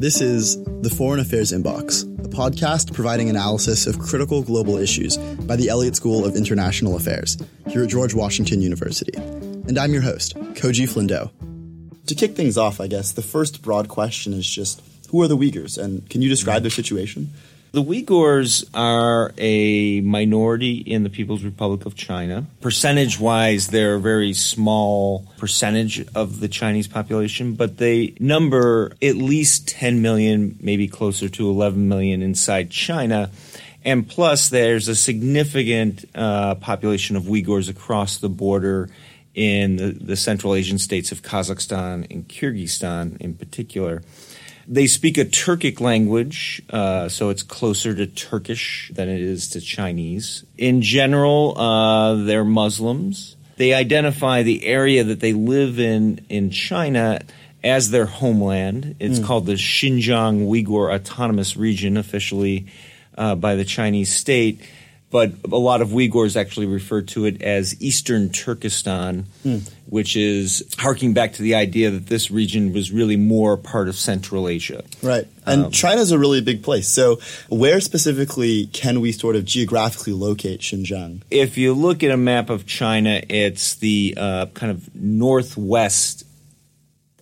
This is The Foreign Affairs Inbox, a podcast providing analysis of critical global issues by the Elliott School of International Affairs here at George Washington University. And I'm your host, Koji Flindo. To kick things off, I guess, the first broad question is just who are the Uyghurs and can you describe their situation? The Uyghurs are a minority in the People's Republic of China. Percentage wise, they're a very small percentage of the Chinese population, but they number at least 10 million, maybe closer to 11 million inside China. And plus, there's a significant uh, population of Uyghurs across the border in the, the Central Asian states of Kazakhstan and Kyrgyzstan in particular. They speak a Turkic language, uh, so it's closer to Turkish than it is to Chinese. In general, uh, they're Muslims. They identify the area that they live in in China as their homeland. It's mm. called the Xinjiang Uyghur Autonomous Region, officially uh, by the Chinese state but a lot of Uyghurs actually refer to it as Eastern Turkestan, mm. which is harking back to the idea that this region was really more part of Central Asia. Right. And um, China's a really big place. So, where specifically can we sort of geographically locate Xinjiang? If you look at a map of China, it's the uh, kind of northwest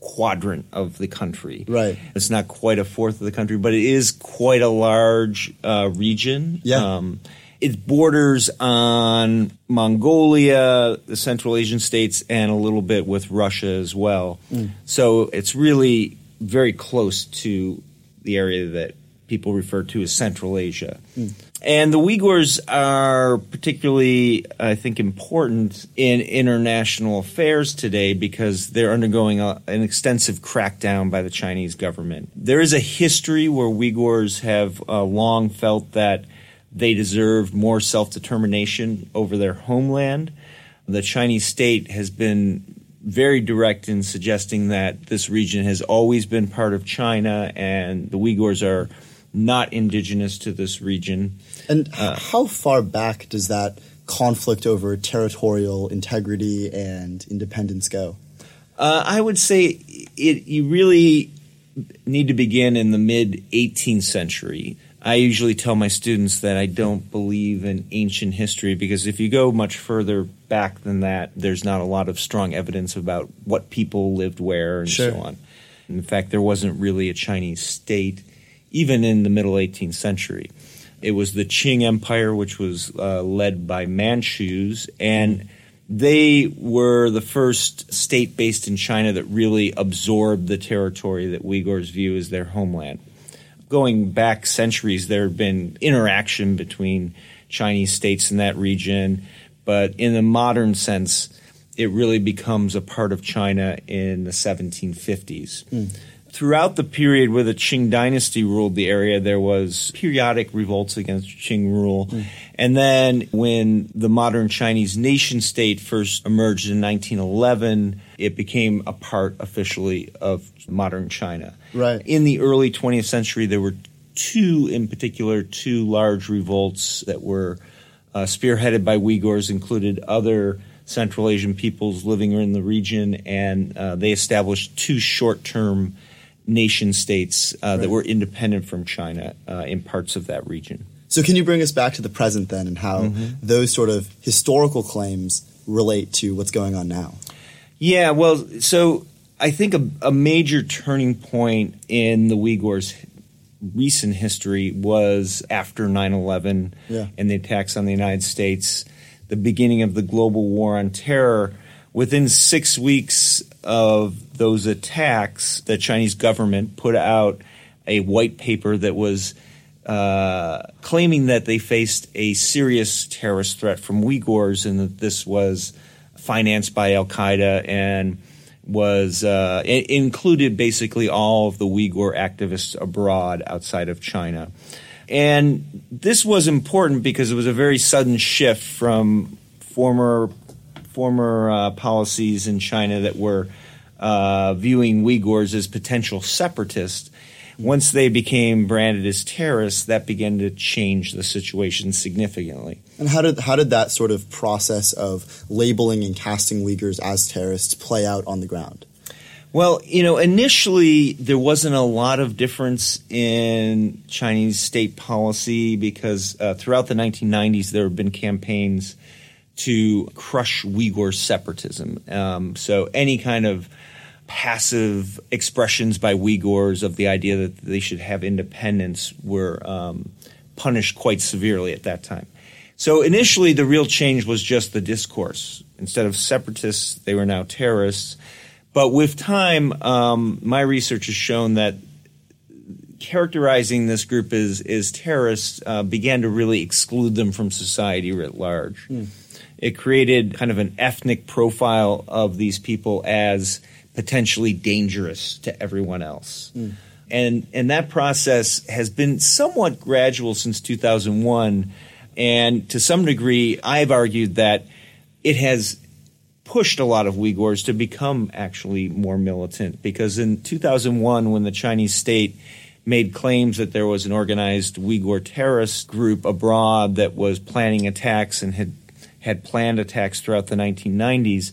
quadrant of the country. Right. It's not quite a fourth of the country, but it is quite a large uh, region. Yeah. Um, it borders on Mongolia, the Central Asian states, and a little bit with Russia as well. Mm. So it's really very close to the area that people refer to as Central Asia. Mm. And the Uyghurs are particularly, I think, important in international affairs today because they're undergoing a, an extensive crackdown by the Chinese government. There is a history where Uyghurs have uh, long felt that they deserve more self determination over their homeland. The Chinese state has been very direct in suggesting that this region has always been part of China and the Uyghurs are not indigenous to this region. And uh, how far back does that conflict over territorial integrity and independence go? Uh, I would say it. You really need to begin in the mid 18th century. I usually tell my students that I don't believe in ancient history because if you go much further back than that, there's not a lot of strong evidence about what people lived where and sure. so on. In fact, there wasn't really a Chinese state even in the middle 18th century. It was the Qing Empire, which was uh, led by Manchus, and they were the first state based in China that really absorbed the territory that Uyghurs view as their homeland going back centuries, there have been interaction between Chinese states in that region, but in the modern sense, it really becomes a part of China in the 1750s. Mm throughout the period where the Qing dynasty ruled the area, there was periodic revolts against Qing rule. Mm. And then when the modern Chinese nation state first emerged in 1911, it became a part officially of modern China. Right. In the early 20th century, there were two, in particular, two large revolts that were uh, spearheaded by Uyghurs, included other Central Asian peoples living in the region, and uh, they established two short term nation states uh, right. that were independent from China uh, in parts of that region. So, can you bring us back to the present then and how mm-hmm. those sort of historical claims relate to what's going on now? Yeah, well, so I think a, a major turning point in the Uyghurs' recent history was after 9 11 yeah. and the attacks on the United States, the beginning of the global war on terror. Within six weeks of those attacks, the Chinese government put out a white paper that was uh, claiming that they faced a serious terrorist threat from Uyghurs and that this was financed by Al Qaeda and was uh, included basically all of the Uyghur activists abroad outside of China. And this was important because it was a very sudden shift from former former uh, policies in China that were uh, viewing Uyghurs as potential separatists. Once they became branded as terrorists, that began to change the situation significantly. And how did how did that sort of process of labeling and casting Uyghurs as terrorists play out on the ground? Well, you know, initially there wasn't a lot of difference in Chinese state policy because uh, throughout the 1990s there have been campaigns to crush Uyghur separatism. Um, so any kind of passive expressions by Uyghurs of the idea that they should have independence were um, punished quite severely at that time. So initially, the real change was just the discourse. Instead of separatists, they were now terrorists. But with time, um, my research has shown that characterizing this group as, as terrorists uh, began to really exclude them from society writ large. Mm. It created kind of an ethnic profile of these people as potentially dangerous to everyone else. Mm. And, and that process has been somewhat gradual since 2001. And to some degree, I've argued that it has pushed a lot of Uyghurs to become actually more militant. Because in 2001, when the Chinese state made claims that there was an organized Uyghur terrorist group abroad that was planning attacks and had had planned attacks throughout the 1990s,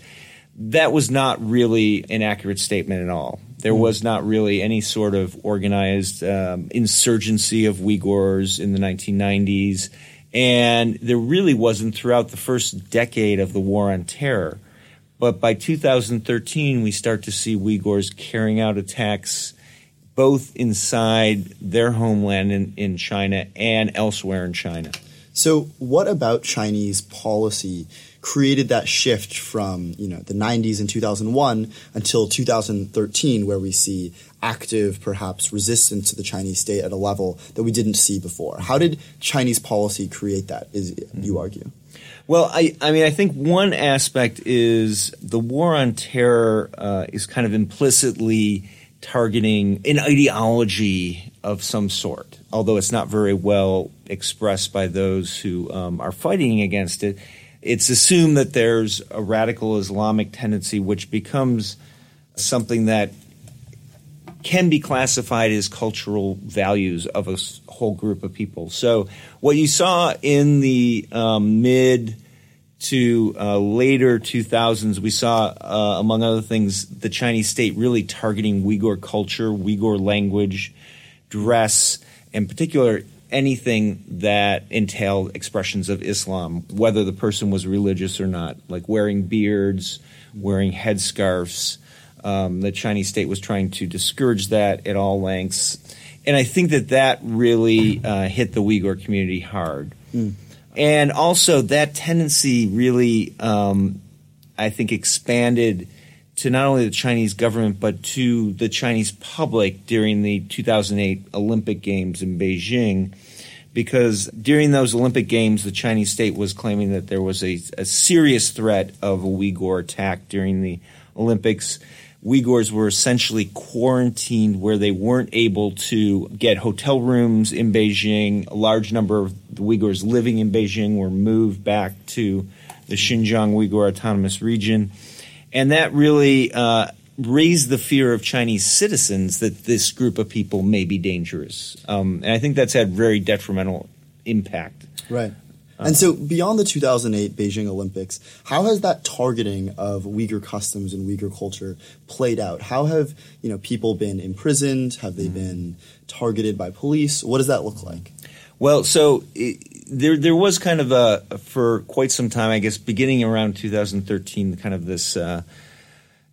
that was not really an accurate statement at all. There mm. was not really any sort of organized um, insurgency of Uyghurs in the 1990s. And there really wasn't throughout the first decade of the war on terror. But by 2013, we start to see Uyghurs carrying out attacks both inside their homeland in, in China and elsewhere in China. So, what about Chinese policy created that shift from you know the 90s and 2001 until 2013 where we see active perhaps resistance to the Chinese state at a level that we didn't see before how did Chinese policy create that is you mm-hmm. argue well, I, I mean, I think one aspect is the war on terror uh, is kind of implicitly targeting an ideology of some sort, although it's not very well expressed by those who um, are fighting against it it's assumed that there's a radical Islamic tendency which becomes something that can be classified as cultural values of a whole group of people. So, what you saw in the um, mid to uh, later 2000s, we saw, uh, among other things, the Chinese state really targeting Uyghur culture, Uyghur language, dress, in particular anything that entailed expressions of Islam, whether the person was religious or not, like wearing beards, wearing headscarves. Um, the Chinese state was trying to discourage that at all lengths. And I think that that really uh, hit the Uyghur community hard. Mm. And also, that tendency really, um, I think, expanded to not only the Chinese government but to the Chinese public during the 2008 Olympic Games in Beijing. Because during those Olympic Games, the Chinese state was claiming that there was a, a serious threat of a Uyghur attack during the Olympics. Uyghurs were essentially quarantined where they weren't able to get hotel rooms in Beijing. A large number of the Uyghurs living in Beijing were moved back to the Xinjiang Uyghur Autonomous Region and that really uh, raised the fear of Chinese citizens that this group of people may be dangerous. Um, and I think that's had very detrimental impact. Right. And so, beyond the 2008 Beijing Olympics, how has that targeting of Uyghur customs and Uyghur culture played out? How have you know people been imprisoned? Have they mm-hmm. been targeted by police? What does that look like? Well, so it, there there was kind of a for quite some time, I guess, beginning around 2013, kind of this uh,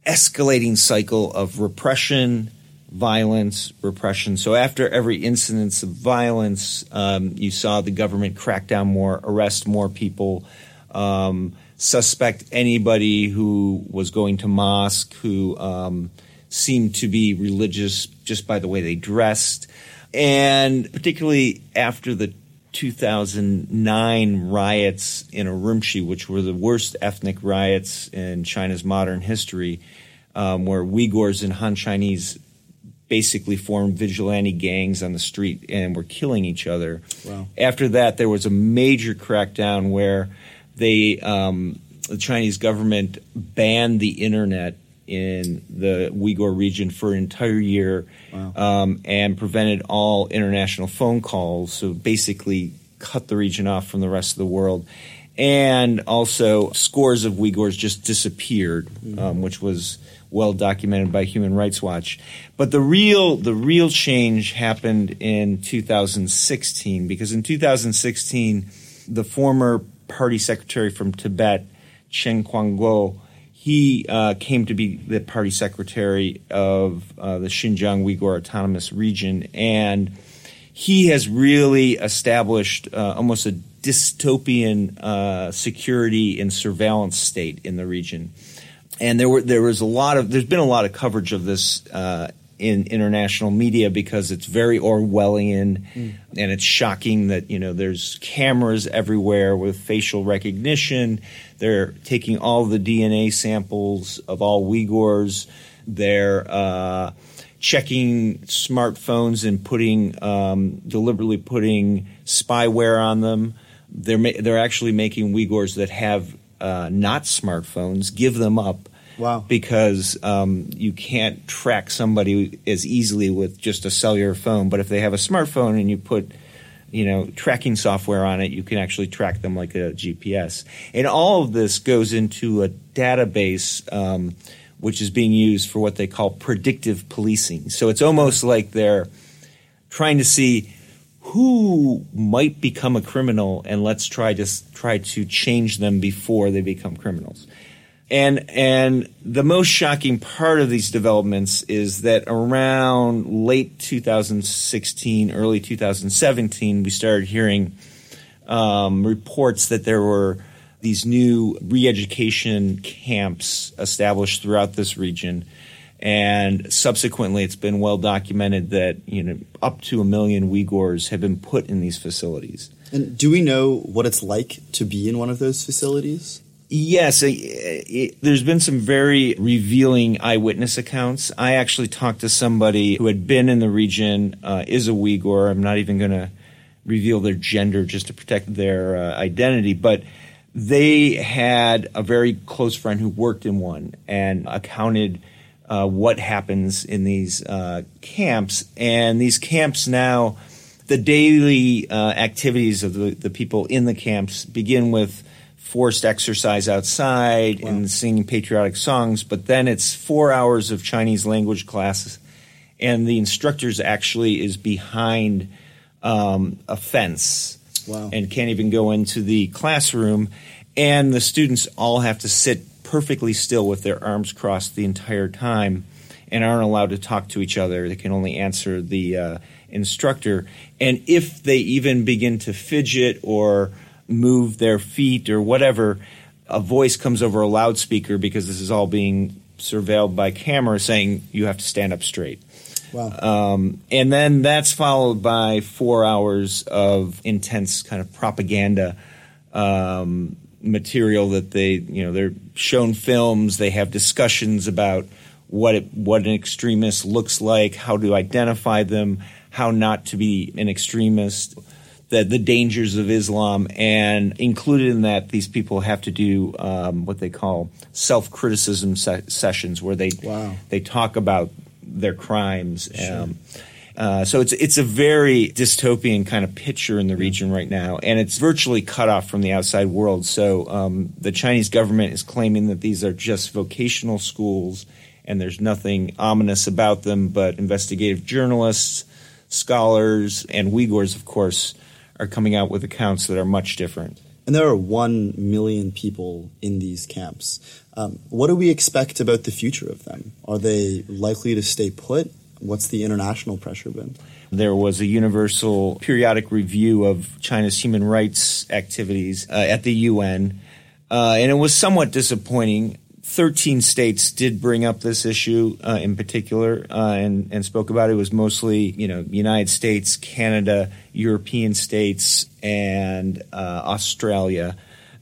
escalating cycle of repression, violence, repression. So after every incidence of violence, um, you saw the government crack down more, arrest more people. Um, suspect anybody who was going to mosque who um, seemed to be religious just by the way they dressed. And particularly after the 2009 riots in Urumqi, which were the worst ethnic riots in China's modern history, um, where Uyghurs and Han Chinese basically formed vigilante gangs on the street and were killing each other. Wow. After that, there was a major crackdown where they, um, the Chinese government banned the internet in the Uyghur region for an entire year wow. um, and prevented all international phone calls. So basically, cut the region off from the rest of the world. And also, scores of Uyghurs just disappeared, mm-hmm. um, which was well documented by Human Rights Watch. But the real the real change happened in 2016 because in 2016 the former party secretary from Tibet, Chen Quanguo, he uh, came to be the party secretary of uh, the Xinjiang Uyghur Autonomous Region, and he has really established uh, almost a dystopian uh, security and surveillance state in the region. And there were there was a lot of there's been a lot of coverage of this uh, in international media because it's very Orwellian mm. and it's shocking that you know there's cameras everywhere with facial recognition. They're taking all the DNA samples of all Uyghurs. They're uh, checking smartphones and putting um, deliberately putting spyware on them. They're ma- they're actually making Uyghurs that have uh, not smartphones give them up Wow. Because um, you can't track somebody as easily with just a cellular phone. But if they have a smartphone and you put you know tracking software on it, you can actually track them like a GPS. And all of this goes into a database. Um, which is being used for what they call predictive policing. So it's almost like they're trying to see who might become a criminal and let's try to try to change them before they become criminals. And and the most shocking part of these developments is that around late 2016, early 2017, we started hearing um, reports that there were these new re-education camps established throughout this region. And subsequently, it's been well documented that you know up to a million Uyghurs have been put in these facilities. And do we know what it's like to be in one of those facilities? Yes, it, there's been some very revealing eyewitness accounts. I actually talked to somebody who had been in the region, uh, is a Uyghur. I'm not even going to reveal their gender just to protect their uh, identity, but they had a very close friend who worked in one and accounted uh, what happens in these uh, camps. And these camps now, the daily uh, activities of the, the people in the camps begin with forced exercise outside wow. and singing patriotic songs, but then it's four hours of Chinese language classes, and the instructors actually is behind um, a fence wow. and can't even go into the classroom, and the students all have to sit perfectly still with their arms crossed the entire time and aren't allowed to talk to each other. They can only answer the uh, instructor. And if they even begin to fidget or move their feet or whatever, a voice comes over a loudspeaker because this is all being surveilled by camera saying you have to stand up straight. Wow. Um, and then that's followed by four hours of intense kind of propaganda um, material that they, you know, they're shown films, they have discussions about what it, what an extremist looks like, how to identify them, how not to be an extremist the, the dangers of Islam, and included in that, these people have to do um, what they call self criticism se- sessions, where they wow. they talk about their crimes. Sure. Um, uh, so it's it's a very dystopian kind of picture in the region right now, and it's virtually cut off from the outside world. So um, the Chinese government is claiming that these are just vocational schools, and there's nothing ominous about them. But investigative journalists, scholars, and Uyghurs, of course, are coming out with accounts that are much different. And there are one million people in these camps. Um, what do we expect about the future of them? Are they likely to stay put? What's the international pressure been? There was a universal periodic review of China's human rights activities uh, at the UN, uh, and it was somewhat disappointing. 13 states did bring up this issue uh, in particular uh, and, and spoke about it. It was mostly, you know, United States, Canada, European states, and uh, Australia.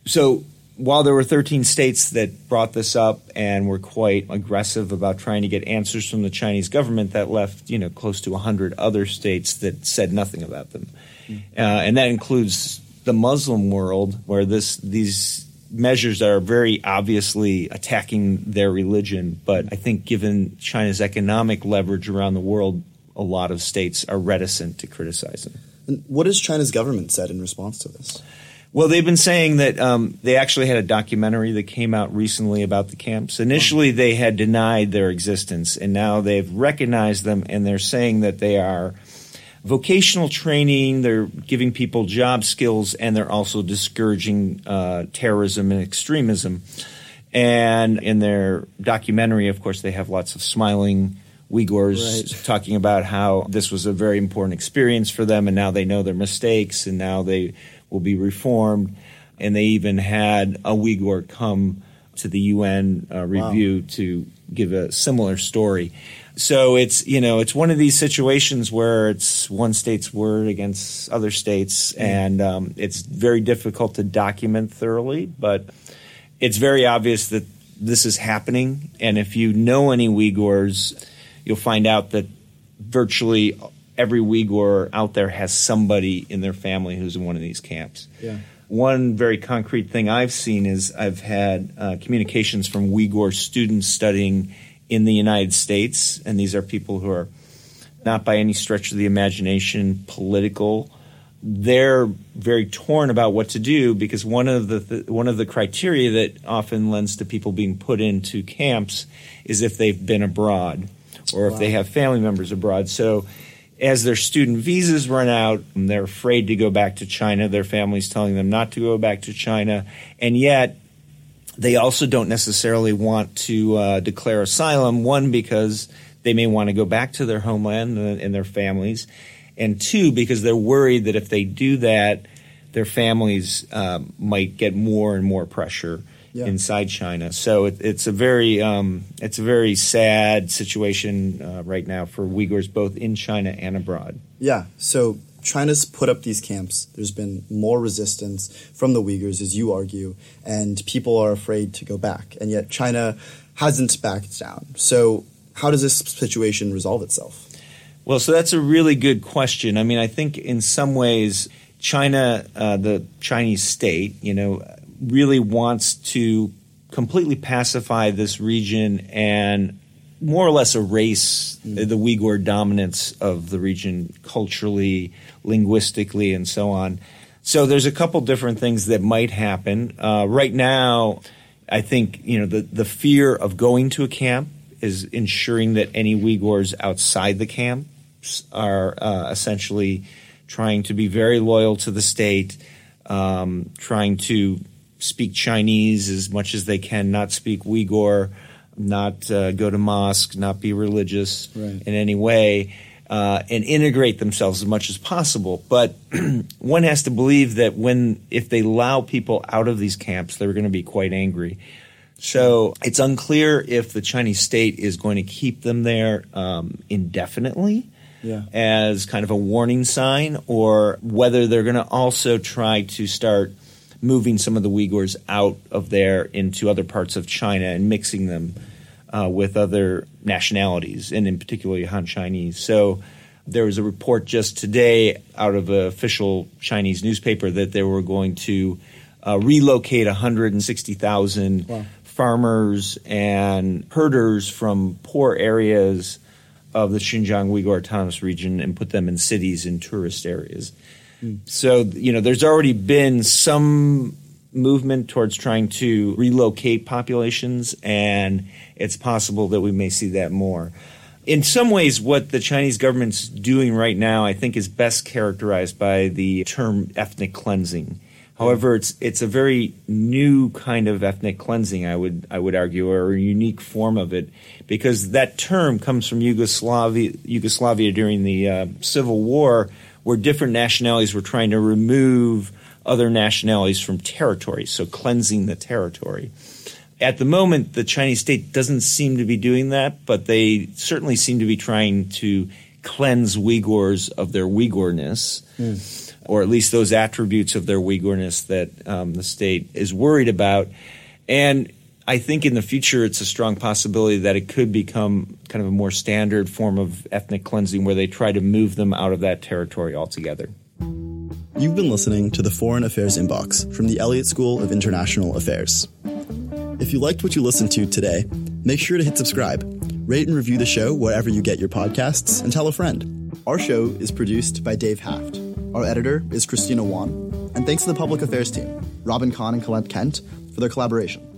So while there were 13 states that brought this up and were quite aggressive about trying to get answers from the Chinese government, that left, you know, close to 100 other states that said nothing about them. Mm. and that includes the Muslim world, where this these measures are very obviously attacking their religion. But I think given China's economic leverage around the world, a lot of states are reticent to criticize them. And what has China's government said in response to this? Well, they've been saying that um, they actually had a documentary that came out recently about the camps. Initially, they had denied their existence, and now they've recognized them, and they're saying that they are vocational training, they're giving people job skills, and they're also discouraging uh, terrorism and extremism. And in their documentary, of course, they have lots of smiling Uyghurs Right. talking about how this was a very important experience for them, and now they know their mistakes, and now they will be reformed. And they even had a Uyghur come to the UN uh, review to give a similar story. So it's you know it's one of these situations where it's one state's word against other states, and um, it's very difficult to document thoroughly, but it's very obvious that this is happening. And if you know any Uyghurs, you'll find out that virtually every Uyghur out there has somebody in their family who's in one of these camps. Yeah. One very concrete thing I've seen is I've had uh, communications from Uyghur students studying in the United States, and these are people who are not by any stretch of the imagination political. They're very torn about what to do because one of the th- one of the criteria that often lends to people being put into camps is if they've been abroad or if they have family members abroad. So as their student visas run out, they're afraid to go back to China. Their family's telling them not to go back to China, and yet they also don't necessarily want to uh, declare asylum. One, because they may want to go back to their homeland and, their families, and two, because they're worried that if they do that, their families um, might get more and more pressure Yeah. inside China. So it, it's a very um, it's a very sad situation uh, right now for Uyghurs both in China and abroad. Yeah, so China's put up these camps. There's been more resistance from the Uyghurs, as you argue, and people are afraid to go back. And yet China hasn't backed down. So, how does this situation resolve itself? Well, so that's a really good question. I mean, I think in some ways, China, uh, the Chinese state, you know, really wants to completely pacify this region and more or less erase the Uyghur dominance of the region culturally, linguistically, and so on. So there's a couple different things that might happen. Uh, right now, I think you know the the fear of going to a camp is ensuring that any Uyghurs outside the camps are uh, essentially trying to be very loyal to the state, um, trying to speak Chinese as much as they can, not speak Uyghur, not uh, go to mosque, not be religious Right. in any way, uh, and integrate themselves as much as possible. But one has to believe that when if they allow people out of these camps, they're going to be quite angry. So it's unclear if the Chinese state is going to keep them there um, indefinitely Yeah. as kind of a warning sign, or whether they're going to also try to start moving some of the Uyghurs out of there into other parts of China and mixing them uh, with other nationalities, and in particular Han Chinese. So there was a report just today out of an official Chinese newspaper that they were going to uh, relocate 160,000 Wow. farmers and herders from poor areas of the Xinjiang Uyghur Autonomous Region and put them in cities and tourist areas. So, you know, there's already been some movement towards trying to relocate populations, and it's possible that we may see that more. In some ways, what the Chinese government's doing right now, I think, is best characterized by the term ethnic cleansing. However, it's it's a very new kind of ethnic cleansing. I would I would argue, or a unique form of it, because that term comes from Yugoslavia Yugoslavia during the uh, Civil War, where different nationalities were trying to remove other nationalities from territory, so cleansing the territory. At the moment, the Chinese state doesn't seem to be doing that, but they certainly seem to be trying to cleanse Uyghurs of their Uyghurness, or at least those attributes of their Uyghurness that um, the state is worried about. And I think in the future, it's a strong possibility that it could become kind of a more standard form of ethnic cleansing where they try to move them out of that territory altogether. You've been listening to the Foreign Affairs Inbox from the Elliott School of International Affairs. If you liked what you listened to today, make sure to hit subscribe, rate and review the show wherever you get your podcasts, and tell a friend. Our show is produced by Dave Haft. Our editor is Christina Wan, and thanks to the public affairs team, Robin Kahn and Colette Kent, for their collaboration.